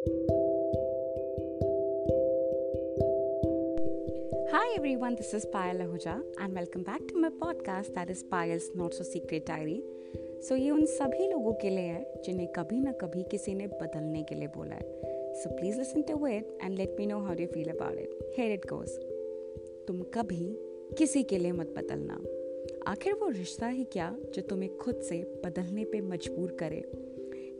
Hi everyone, this is Payal Ahuja and welcome back to my podcast that is Payal's Not So Secret Diary. So so, ये उन सभी लोगों के लिए है जिन्हें कभी ना कभी किसी ने बदलने के लिए बोला है। So please listen to it and let me know how you feel about it here it goes तुम कभी किसी के लिए मत बदलना। आखिर वो रिश्ता ही क्या जो तुम्हें खुद से बदलने पे मजबूर करे?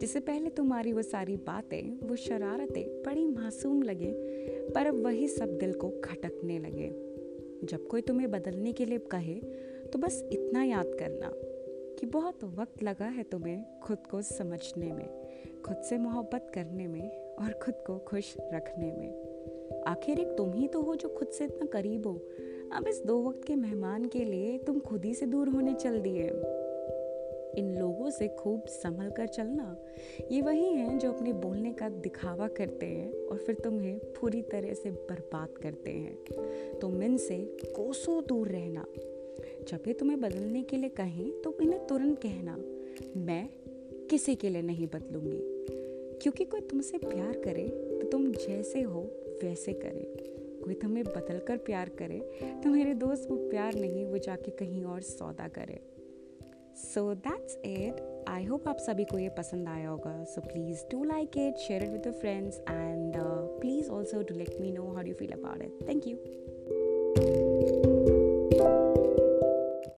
जिससे पहले तुम्हारी वो सारी बातें, वो शरारतें बड़ी मासूम लगे, पर अब वही सब दिल को खटकने लगे। जब कोई तुम्हें बदलने के लिए कहे तो बस इतना याद करना कि बहुत वक्त लगा है तुम्हें खुद को समझने में, खुद से मोहब्बत करने में और खुद को खुश रखने में। आखिर एक तुम ही तो हो जो खुद से इतना करीब हो। अब इस दो वक्त के मेहमान के लिए तुम खुद ही से दूर होने चल दिए। इन लोगों से खूब संभल कर चलना। ये वही हैं जो अपने बोलने का दिखावा करते हैं और फिर तुम्हें पूरी तरह से बर्बाद करते हैं। तुम इनसे कोसों दूर रहना। जब ये तुम्हें बदलने के लिए कहें तो इन्हें तुरंत कहना, मैं किसी के लिए नहीं बदलूँगी। क्योंकि कोई तुमसे प्यार करे तो तुम जैसे हो, वैसे करे। कोई तुम्हें बदल कर प्यार करे तो मेरे दोस्त वो प्यार नहीं, वो जाके कहीं और सौदा करे। So that's it I hope आप सभी को ये पसंद आया होगा। So please do like it share it with friends and please also to let me know how you feel about it thank you